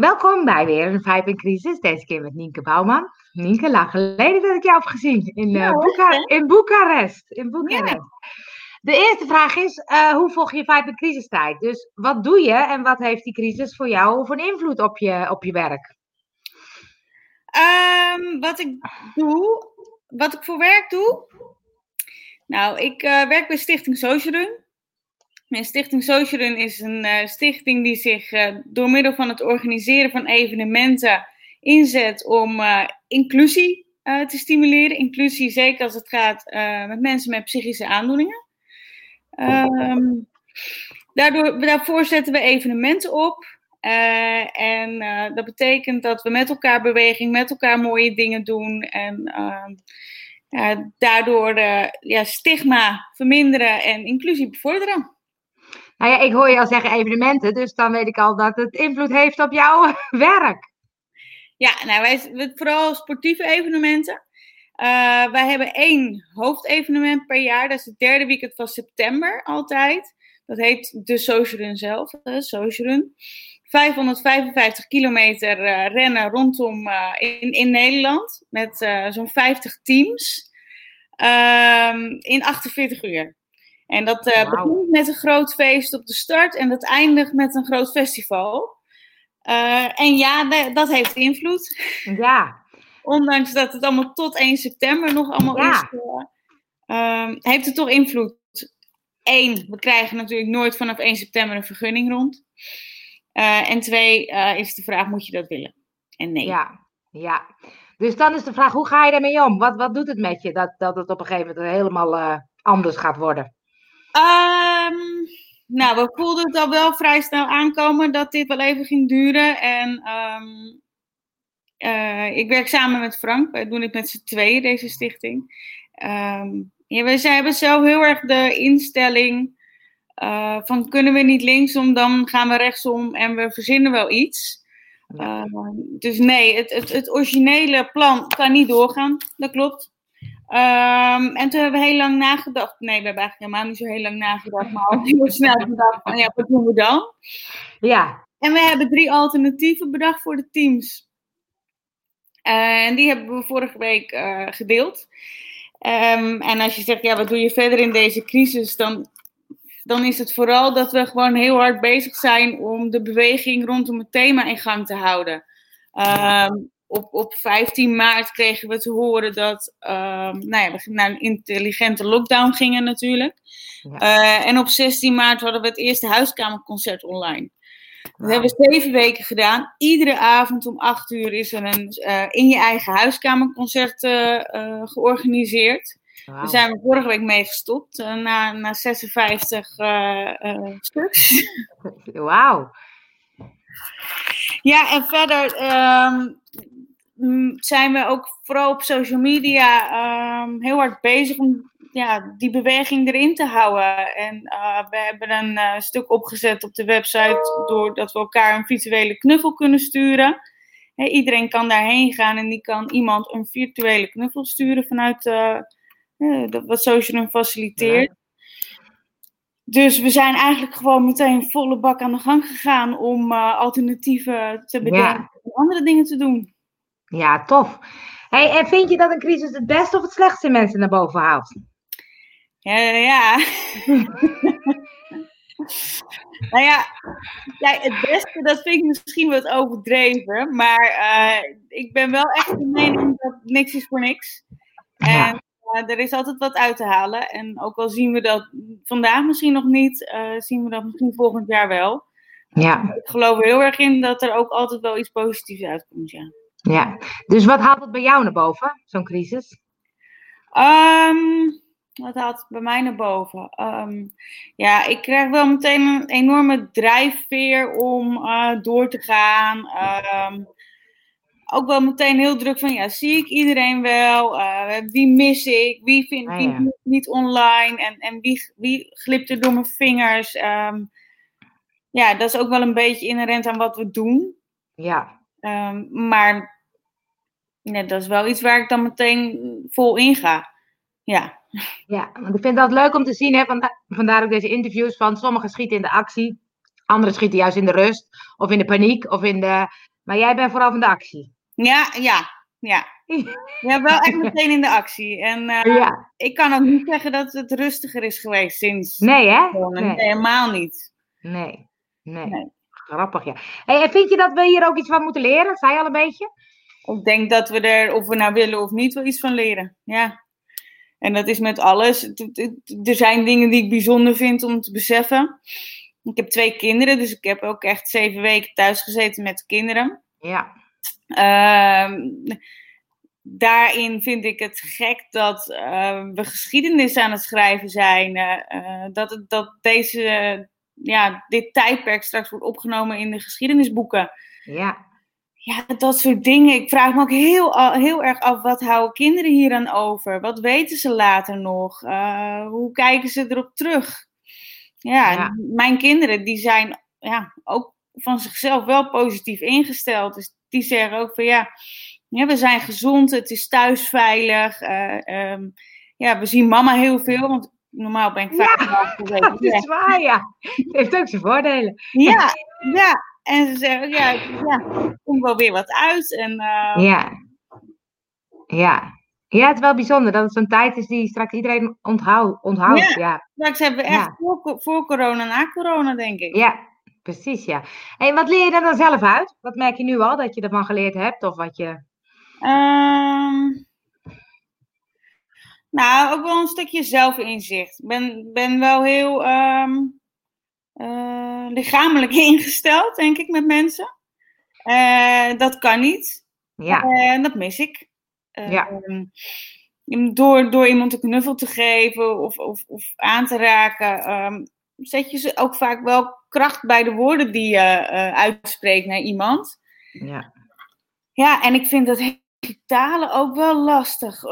Welkom bij weer een Vijf in Crisis, deze keer met Nienke Bouwman. Nienke, lang geleden dat ik jou heb gezien in, uh, Ja, Boeka- hè? in Boekarest. In Boekarest. De eerste vraag is, eh, hoe volg je Vijf in Crisistijd? Dus wat doe je en wat heeft die crisis voor jou voor een invloed op je, op je werk? Ehm, wat ik doe, wat ik voor werk doe. Nou, ik eh, werk bij Stichting Social Run. En Stichting Social Run is een eh, stichting die zich eh, door middel van het organiseren van evenementen inzet om eh, inclusie te stimuleren. Inclusie, zeker als het gaat met mensen met psychische aandoeningen. Ehm, daardoor, daarvoor zetten we evenementen op. En dat betekent dat we met elkaar beweging, met elkaar mooie dingen doen. En ehm, daardoor ja, stigma verminderen en inclusie bevorderen. Nou ja, ik hoor je al zeggen evenementen, dus dan weet ik al dat het invloed heeft op jouw werk. Ja, nou, wij vooral sportieve evenementen. Eh, wij hebben één hoofdevenement per jaar. Dat is het derde weekend van september altijd. Dat heet de Social Run zelf, de Social Run. 555 kilometer eh, rennen rondom eh, in, in Nederland. Met zo'n 50 teams. ehm, in 48 uur. En dat eh, begint met een groot feest op de start. En dat eindigt met een groot festival. Eh, en ja, dat heeft invloed. Ja, Ondanks dat het allemaal tot 1 september nog allemaal Ja. is, eh, ehm, heeft het toch invloed. Eén, we krijgen natuurlijk nooit vanaf 1 september een vergunning rond. En twee, is de vraag, moet je dat willen? En nee. ja, ja. Dus dan is de vraag, hoe ga je ermee om? Wat, wat doet het met je dat, dat het op een gegeven moment helemaal anders gaat worden? Ehm, nou, we voelden het al wel vrij snel aankomen dat dit wel even ging duren. En ehm, eh, ik werk samen met Frank. Wij doen dit met z'n tweeën, deze stichting. Ehm ja, zijn- hebben zo heel erg de instelling eh, van kunnen we niet linksom, dan gaan we rechtsom en we verzinnen wel iets. Dus nee, het, het, het originele plan kan niet doorgaan, dat klopt. Ehm, en toen hebben we heel lang nagedacht. Nee, we hebben eigenlijk helemaal niet zo heel lang nagedacht, maar al heel snel gedacht van ja, wat doen we dan? Ja, En we hebben drie alternatieven bedacht voor de teams. Eh, en die hebben we vorige week eh, gedeeld. Ehm, en als je zegt, ja, wat doe je verder in deze crisis? Dan, dan is het vooral dat we gewoon heel hard bezig zijn om de beweging rondom het thema in gang te houden. Ehm, op, op 15 maart kregen we te horen dat ehm, nou ja, we naar een intelligente lockdown gingen natuurlijk. Ja. Eh, en op 16 maart hadden we het eerste huiskamerconcert online. Dat Wauw. hebben we zeven weken gedaan. Iedere avond om acht uur is er een eh, in je eigen huiskamerconcert eh, georganiseerd. Wauw. Daar zijn we vorige week mee gestopt, na, na 56 eh, eh, stuks. Wauw. Ja, en verder ehm, zijn we ook vooral op social media ehm, heel hard bezig om ja, die beweging erin te houden. En eh, we hebben een eh, stuk opgezet op de website doordat we elkaar een virtuele knuffel kunnen sturen. Iedereen kan daarheen gaan en die kan iemand een virtuele knuffel sturen vanuit eh, wat Social faciliteert. Dus we zijn eigenlijk gewoon meteen volle bak aan de gang gegaan om alternatieven te bedenken en andere dingen te doen. Ja, tof. Hey, en vind je dat een crisis het beste of het slechtste in mensen naar boven haalt? Ja, ja. nou ja, ja, het beste, dat vind ik misschien wat overdreven. Maar eh, ik ben wel echt de mening dat niks is voor niks. Ja. En eh, er is altijd wat uit te halen. En ook al zien we dat vandaag misschien nog niet, eh, zien we dat misschien volgend jaar wel. Ja, Ik geloof er heel erg in dat er ook altijd wel iets positiefs uitkomt, ja. Ja. Dus wat haalt het bij jou naar boven, zo'n crisis? Ehm, wat haalt het bij mij naar boven? Ehm, ja, ik krijg wel meteen een enorme drijfveer om eh, door te gaan. Ehm, ook wel meteen heel druk van, ja, zie ik iedereen wel? Eh, wie mis ik? Wie vind Ah, wie ja. niet- niet online? En, en wie, wie glipt er door mijn vingers? Ja, dat is ook wel een beetje inherent aan wat we doen. Ja, Ehm, maar ja, dat is wel iets waar ik dan meteen vol in ga. Ja. ja. Want ik vind dat leuk om te zien, hè? Vanda- vandaar ook deze interviews van sommigen schieten in de actie. Anderen schieten juist in de rust, of in de paniek, of in de... Maar jij bent vooral van de actie. Ja, ja, ja. Ja, wel echt meteen in de actie. En eh, ja. ik kan ook niet zeggen dat het rustiger is geweest sinds. Nee, hè? Nee. Nee, helemaal niet. Nee. Nee. Nee. Grappig, ja. Hey, en vind je dat we hier ook iets van moeten leren? Zei je al een beetje? Ik denk dat we er, of we nou willen of niet, wel iets van leren. Ja. En dat is met alles. Er zijn dingen die ik bijzonder vind om te beseffen. Ik heb twee kinderen, dus ik heb ook echt zeven weken thuis gezeten met de kinderen. Ja. Ehm, daarin vind ik het gek dat eh, we geschiedenis aan het schrijven zijn. eh, dat, het, dat deze, ja, dit tijdperk straks wordt opgenomen in de geschiedenisboeken. Ja. Ja, dat soort dingen. Ik vraag me ook heel, heel erg af, wat houden kinderen hier aan over? Wat weten ze later nog? Eh, hoe kijken ze erop terug? Ja, Ja. mijn kinderen die zijn ja, ook van zichzelf wel positief ingesteld. Dus die zeggen ook van ja, ja we zijn gezond, het is thuis veilig. eh, ehm, ja, we zien mama heel veel, want normaal ben ik Ja, vijf en een Dat is waar, ja. Het heeft ook zijn voordelen. Ja, ja. En ze zeggen, ja, ja, er komt wel weer wat uit. En, eh, Ja. Ja. Ja, het is wel bijzonder dat het zo'n tijd is die straks iedereen onthoudt. onthoudt. Ja. Ja. Straks hebben we echt Ja. voor, voor corona, na corona, denk ik. ja, precies, ja. En wat leer je er dan zelf uit? Wat merk je nu al dat je ervan geleerd hebt? Of wat je... Ehm, nou, ook wel een stukje zelfinzicht. Ik ben, ben wel heel ehm, eh, lichamelijk ingesteld, denk ik, met mensen. Eh, dat kan niet. Ja, En dat mis ik. Ja. Ehm, door, door iemand een knuffel te geven of, of, of aan te raken, ehm, zet je ze ook vaak wel kracht bij de woorden die je uitspreekt naar iemand. ja. Ja, en ik vind dat digitale ook wel lastig.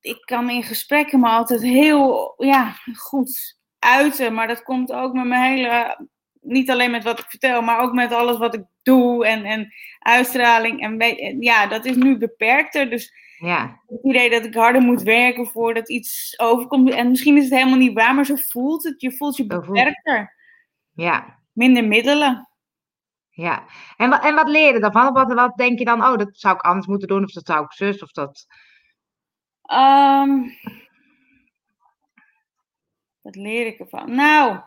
Ik kan in gesprekken me altijd heel ja, goed uiten, maar dat komt ook met mijn hele, niet alleen met wat ik vertel, maar ook met alles wat ik doe en, en uitstraling. En, ja, dat is nu beperkter, dus ja. het idee dat ik harder moet werken voordat iets overkomt. En misschien is het helemaal niet waar, maar zo voelt het. Je voelt je beperkter. ja. Minder middelen. Ja, en, wat en wat leer je daarvan? Wat, wat denk je dan, oh, dat zou ik anders moeten doen, of dat zou ik zus, of dat... Ehm, wat leer ik ervan? Nou.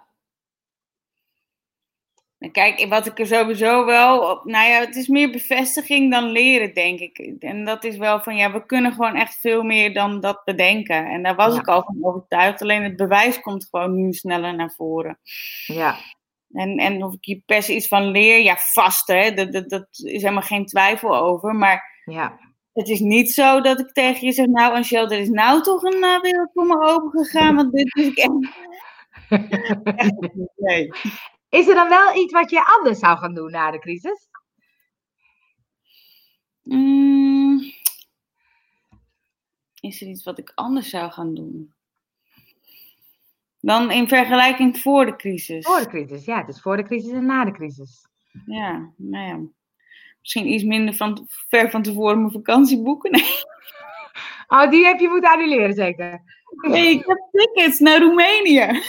nou, Kijk, wat ik er sowieso wel op. Nou ja, het is meer bevestiging dan leren, denk ik. En dat is wel van ja, we kunnen gewoon echt veel meer dan dat bedenken. En daar was Ja. ik al van overtuigd. Alleen het bewijs komt gewoon nu sneller naar voren. Ja, En, en of ik hier per se iets van leer, ja, vast hè. Dat, dat, dat is helemaal geen twijfel over. Maar ja, het is niet zo dat ik tegen je zeg, nou Angel, er is nou toch een uh, wereld voor me open gegaan, want dit is ik echt... echt niet, nee. Is er dan wel iets wat je anders zou gaan doen na de crisis? Mm. is er iets wat ik anders zou gaan doen? Dan in vergelijking voor de crisis. Voor de crisis, ja. Het is voor de crisis en na de crisis. Ja, nou ja. Misschien iets minder van, ver van tevoren mijn vakantie boeken. Nee. Oh, die heb je moeten annuleren, zeker? nee, ik heb tickets naar Roemenië.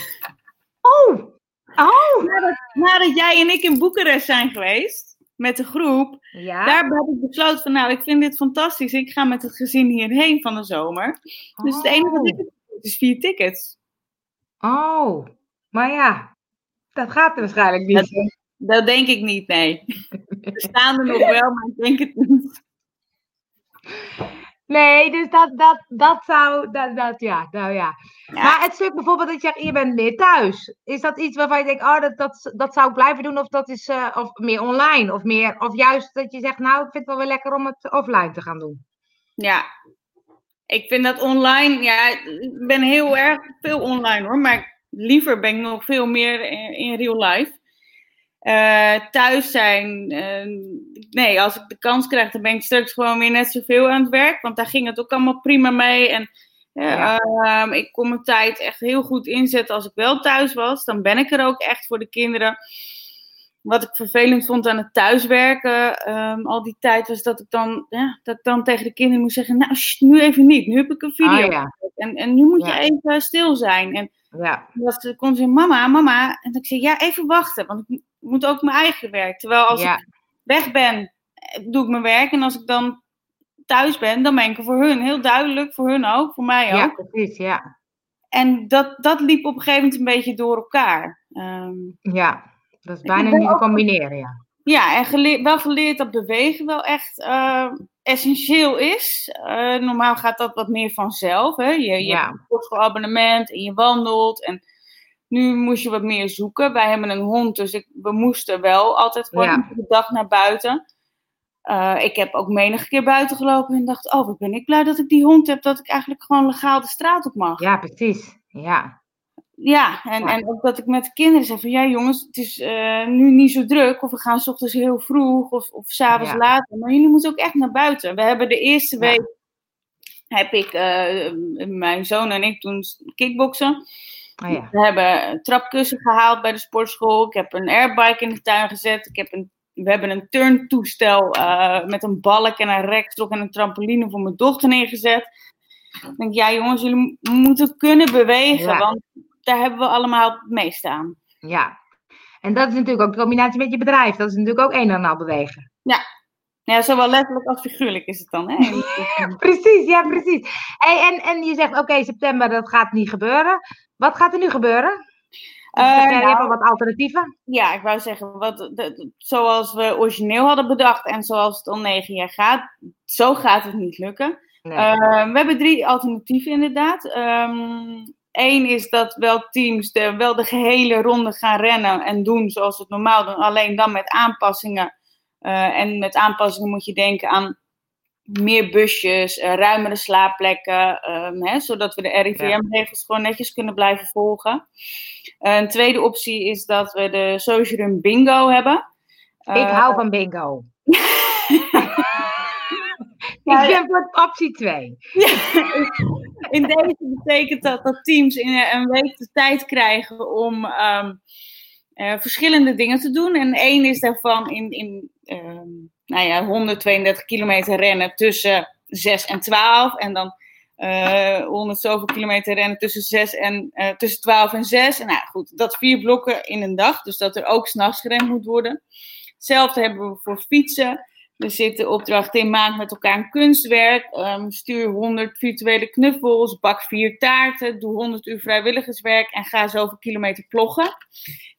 Oh! Oh! Nadat, nadat jij en ik in Boekarest zijn geweest, met de groep, Ja? daar heb ik besloten van, nou, ik vind dit fantastisch. Ik ga met het gezin hierheen van de zomer. Dus het enige wat ik heb is vier tickets. Oh, maar ja, dat gaat er waarschijnlijk niet. Dat, dat denk ik niet, nee. Er staan er nog wel, maar ik denk het niet. Nee, dus dat, dat, dat zou, dat, dat, ja, nou ja. Ja. Maar het stuk bijvoorbeeld dat je zegt, je bent meer thuis. Is dat iets waarvan je denkt, oh, dat, dat, dat zou ik blijven doen? Of dat is, eh, of meer online? Of, meer, of juist dat je zegt, nou, ik vind het wel weer lekker om het offline te gaan doen. Ja, ik vind dat online, ja, ik ben heel erg veel online hoor, maar liever ben ik nog veel meer in, in real life. Eh, thuis zijn, eh, nee, als ik de kans krijg, dan ben ik straks gewoon weer net zoveel aan het werk, want daar ging het ook allemaal prima mee. En eh, Ja. ehm, ik kon mijn tijd echt heel goed inzetten als ik wel thuis was. Dan ben ik er ook echt voor de kinderen. Wat ik vervelend vond aan het thuiswerken, ehm, al die tijd, was dat ik dan, ja, dat ik dan tegen de kinderen moest zeggen: Nou, nu even niet, nu heb ik een video. Ah, ja. en, en nu moet Ja. je even stil zijn. En Ja, dan kon ze: Mama, mama. En ik zei: Ja, even wachten, want ik, moet ook mijn eigen werk. Terwijl als ik weg ben, eh, doe ik mijn werk. En als ik dan thuis ben, dan ben ik er voor hun. Heel duidelijk, voor hun ook, voor mij ook. Ja, precies, ja. En dat, dat liep op een gegeven moment een beetje door elkaar. Ehm, Ja, dat is bijna niet te combineren, ja. ja, en geleerd, wel geleerd dat bewegen wel echt eh, essentieel is. Eh, normaal gaat dat wat meer vanzelf. Hè? Je, je Ja. hebt een sportschoolabonnement en je wandelt. En nu moest je wat meer zoeken. Wij hebben een hond, dus ik, we moesten wel altijd gewoon Ja. iedere dag naar buiten. Eh, ik heb ook menige keer buiten gelopen en dacht, oh wat ben ik blij dat ik die hond heb, dat ik eigenlijk gewoon legaal de straat op mag. Ja, precies. Ja, Ja, en, Ja. en ook dat ik met de kinderen zeg van ja jongens, het is eh, nu niet zo druk. Of we gaan s ochtends heel vroeg of, of s'avonds Ja. later. Maar jullie moeten ook echt naar buiten. We hebben de eerste Ja. week, heb ik, eh, mijn zoon en ik toen kickboksen. oh ja. We hebben een trapkussen gehaald bij de sportschool. Ik heb een airbike in de tuin gezet. Ik heb een, we hebben een turntoestel eh, met een balk en een rekstok en een trampoline voor mijn dochter neergezet. Ik denk, ja jongens, jullie mo- moeten kunnen bewegen, want daar hebben we allemaal het meeste aan. ja. En dat is natuurlijk ook de combinatie met je bedrijf. Dat is natuurlijk ook een en ander bewegen. Ja, zowel letterlijk als figuurlijk is het dan. Hè? Precies, ja, precies. Hey, en, en je zegt, oké, september, dat gaat niet gebeuren. Wat gaat er nu gebeuren? Ja, je hebt nou, al wat alternatieven. ja, ik wou zeggen, wat, de- zoals we origineel hadden bedacht en zoals het al negen jaar gaat, zo gaat het niet lukken. Nee. Eh, we hebben drie alternatieven inderdaad. Eén is dat wel teams de, wel de gehele ronde gaan rennen en doen zoals ze het normaal doen, alleen dan met aanpassingen. Eh, en met aanpassingen moet je denken aan meer busjes, eh, ruimere slaapplekken, ehm, hè, zodat we de RIVM-regels gewoon netjes kunnen blijven volgen. Eh, een tweede optie is dat we de Social Run Bingo hebben. ik hou van bingo. Ja, ik ben voor optie 2. In deze betekent dat dat teams in een week de tijd krijgen om ehm, eh, verschillende dingen te doen. En één is daarvan in, in ehm, nou ja, 132 kilometer rennen tussen 6 en 12. En dan eh 100 zoveel kilometer rennen tussen, 6 en, eh, tussen 12 en 6. En nou goed, dat vier blokken in een dag. Dus dat er ook s'nachts gerend moet worden. Hetzelfde hebben we voor fietsen. Er zit de opdracht in maak met elkaar een kunstwerk. ehm, stuur 100 virtuele knuffels. Bak vier taarten. Doe 100 uur vrijwilligerswerk. En ga zoveel kilometer ploggen.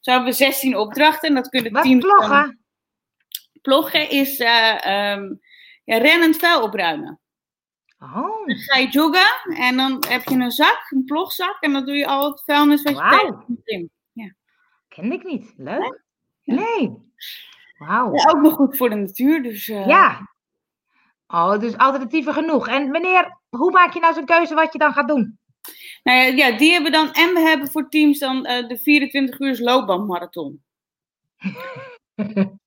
Zo hebben we 16 opdrachten. En dat kunnen Wat teams. dan- vloggen? Ploggen is ehm, ja, rennend vuil opruimen. Oh, Dan ga je joggen. En dan heb je een zak, een plogzak. En dan doe je al het vuilnis wat je tegenkomt in. ken ik niet. Leuk. Nee. Wauw. Ja, ook nog goed voor de natuur. Dus, eh, Ja. Oh, dus alternatieven genoeg. En meneer, hoe maak je nou zo'n keuze wat je dan gaat doen? Nou ja, ja, die hebben dan. En we hebben voor teams dan eh, de 24 uur loopbandmarathon.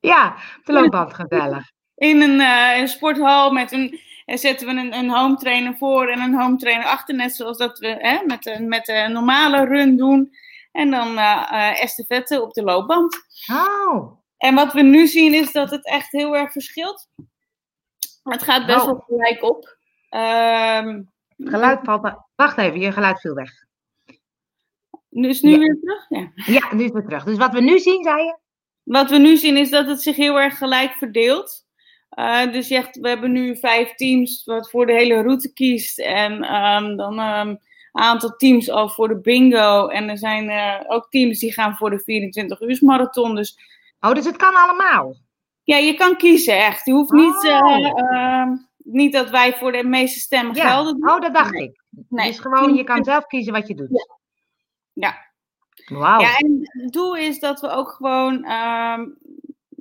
Ja, op de loopband gezellig. In een, eh, een sporthal met een. En zetten we een, een home trainer voor en een home trainer achter. Net zoals dat we hè, met, met de normale run doen. En dan eh eh, estafette op de loopband. Oh, En wat we nu zien is dat het echt heel erg verschilt. Het gaat best Oh. wel gelijk op. Ehm, geluid valt... Wacht even, je geluid viel weg. nu is het nu Ja. weer terug? Ja. Ja, nu is het weer terug. Dus wat we nu zien, zei je? Wat we nu zien is dat het zich heel erg gelijk verdeelt. Eh, dus je hebt, we hebben nu vijf teams wat voor de hele route kiest. En ehm, dan een aantal teams al voor de bingo. En er zijn eh, ook teams die gaan voor de 24 uur marathon. Dus Oh, dus het kan allemaal. ja, je kan kiezen echt. Je hoeft niet, eh, Oh. ehm, niet dat wij voor de meeste stemmen Ja. gelden. Oh, dat dacht Nee. ik. Nee. Dus gewoon, je kan zelf kiezen wat je doet. Ja. Wauw. Ja, en het doel is dat we ook gewoon ehm,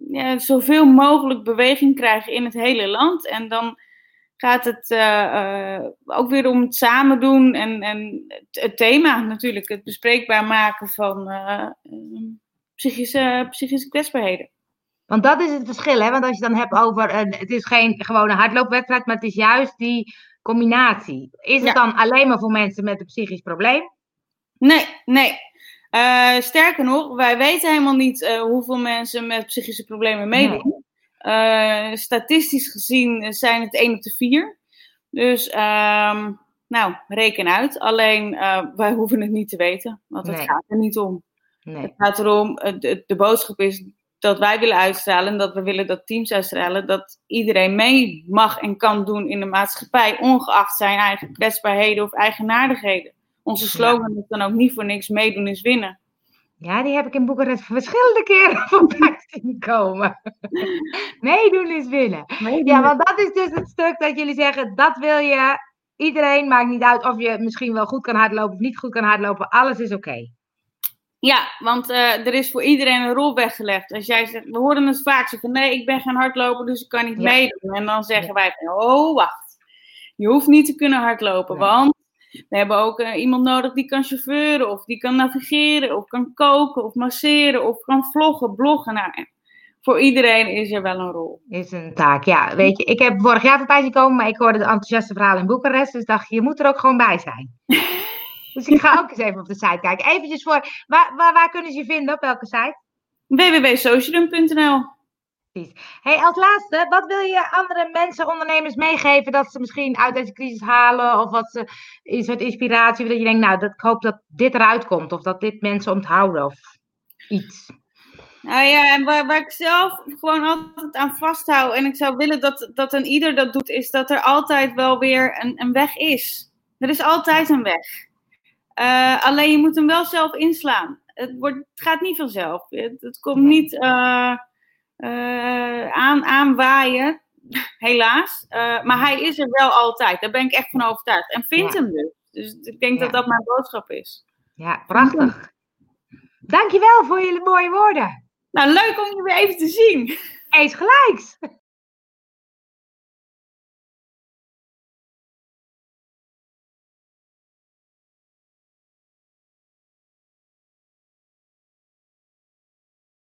ja, zoveel mogelijk beweging krijgen in het hele land. En dan gaat het eh, eh, ook weer om het samen doen en, en het, het thema natuurlijk, het bespreekbaar maken van eh, ehm, psychische, psychische kwetsbaarheden. Want dat is het verschil, hè? Want als je dan hebt over, een, het is geen gewone hardloopwedstrijd, maar het is juist die combinatie. Is het dan alleen maar voor mensen met een psychisch probleem? Nee, nee. Sterker nog, wij weten helemaal niet hoeveel mensen met psychische problemen meedoen. Eh, statistisch gezien zijn het 1 op de 4. Dus, ehm, nou, reken uit. Alleen, eh, wij hoeven het niet te weten, want het gaat er niet om. Nee. Het gaat erom, de, de boodschap is dat wij willen uitstralen en dat we willen dat teams uitstralen, dat iedereen mee mag en kan doen in de maatschappij, ongeacht zijn eigen kwetsbaarheden of eigenaardigheden. Onze slogan is dan ook niet voor niks meedoen is winnen. Ja, die heb ik in Boekarest verschillende keren voorbij zien komen. meedoen is winnen. Ja, want dat is dus het stuk dat jullie zeggen, dat wil je. Iedereen maakt niet uit of je misschien wel goed kan hardlopen of niet goed kan hardlopen. Alles is oké. Ja, want uh, er is voor iedereen een rol weggelegd. Als jij zegt, we horen het vaak van nee, ik ben geen hardloper, dus ik kan niet meedoen. En dan zeggen wij oh wacht, je hoeft niet te kunnen hardlopen, want we hebben ook uh, iemand nodig die kan chauffeuren, of die kan navigeren, of kan koken, of masseren, of kan vloggen, bloggen. Nou, voor iedereen is er wel een rol. Is een taak, ja. Weet je, ik heb vorig jaar voorbij zien komen, maar ik hoorde de enthousiaste verhalen in Boekarest, dus dacht je moet er ook gewoon bij zijn. Dus ik ga ook eens even op de site kijken. Eventjes voor, waar, waar, waar kunnen ze je vinden? Op welke site? www.socialum.nl Hey, als laatste, wat wil je andere mensen, ondernemers meegeven dat ze misschien uit deze crisis halen? Of wat ze een soort inspiratie, dat je denkt, nou, dat, ik hoop dat dit eruit komt. Of dat dit mensen onthouden of iets. Nou ja, en waar, waar ik zelf gewoon altijd aan vasthoud en ik zou willen dat, dat een ieder dat doet, is dat er altijd wel weer een, een weg is. Er is altijd een weg. Uh, alleen je moet hem wel zelf inslaan. Het, wordt, het gaat niet vanzelf. Het, het komt niet uh, aan, aanwaaien, helaas. maar hij is er wel altijd. Daar ben ik echt van overtuigd. En vind hem dus. Dus ik denk ja. dat dat mijn boodschap is. Ja, prachtig. Dankjewel voor jullie mooie woorden. Nou, leuk om je weer even te zien. Eens gelijks.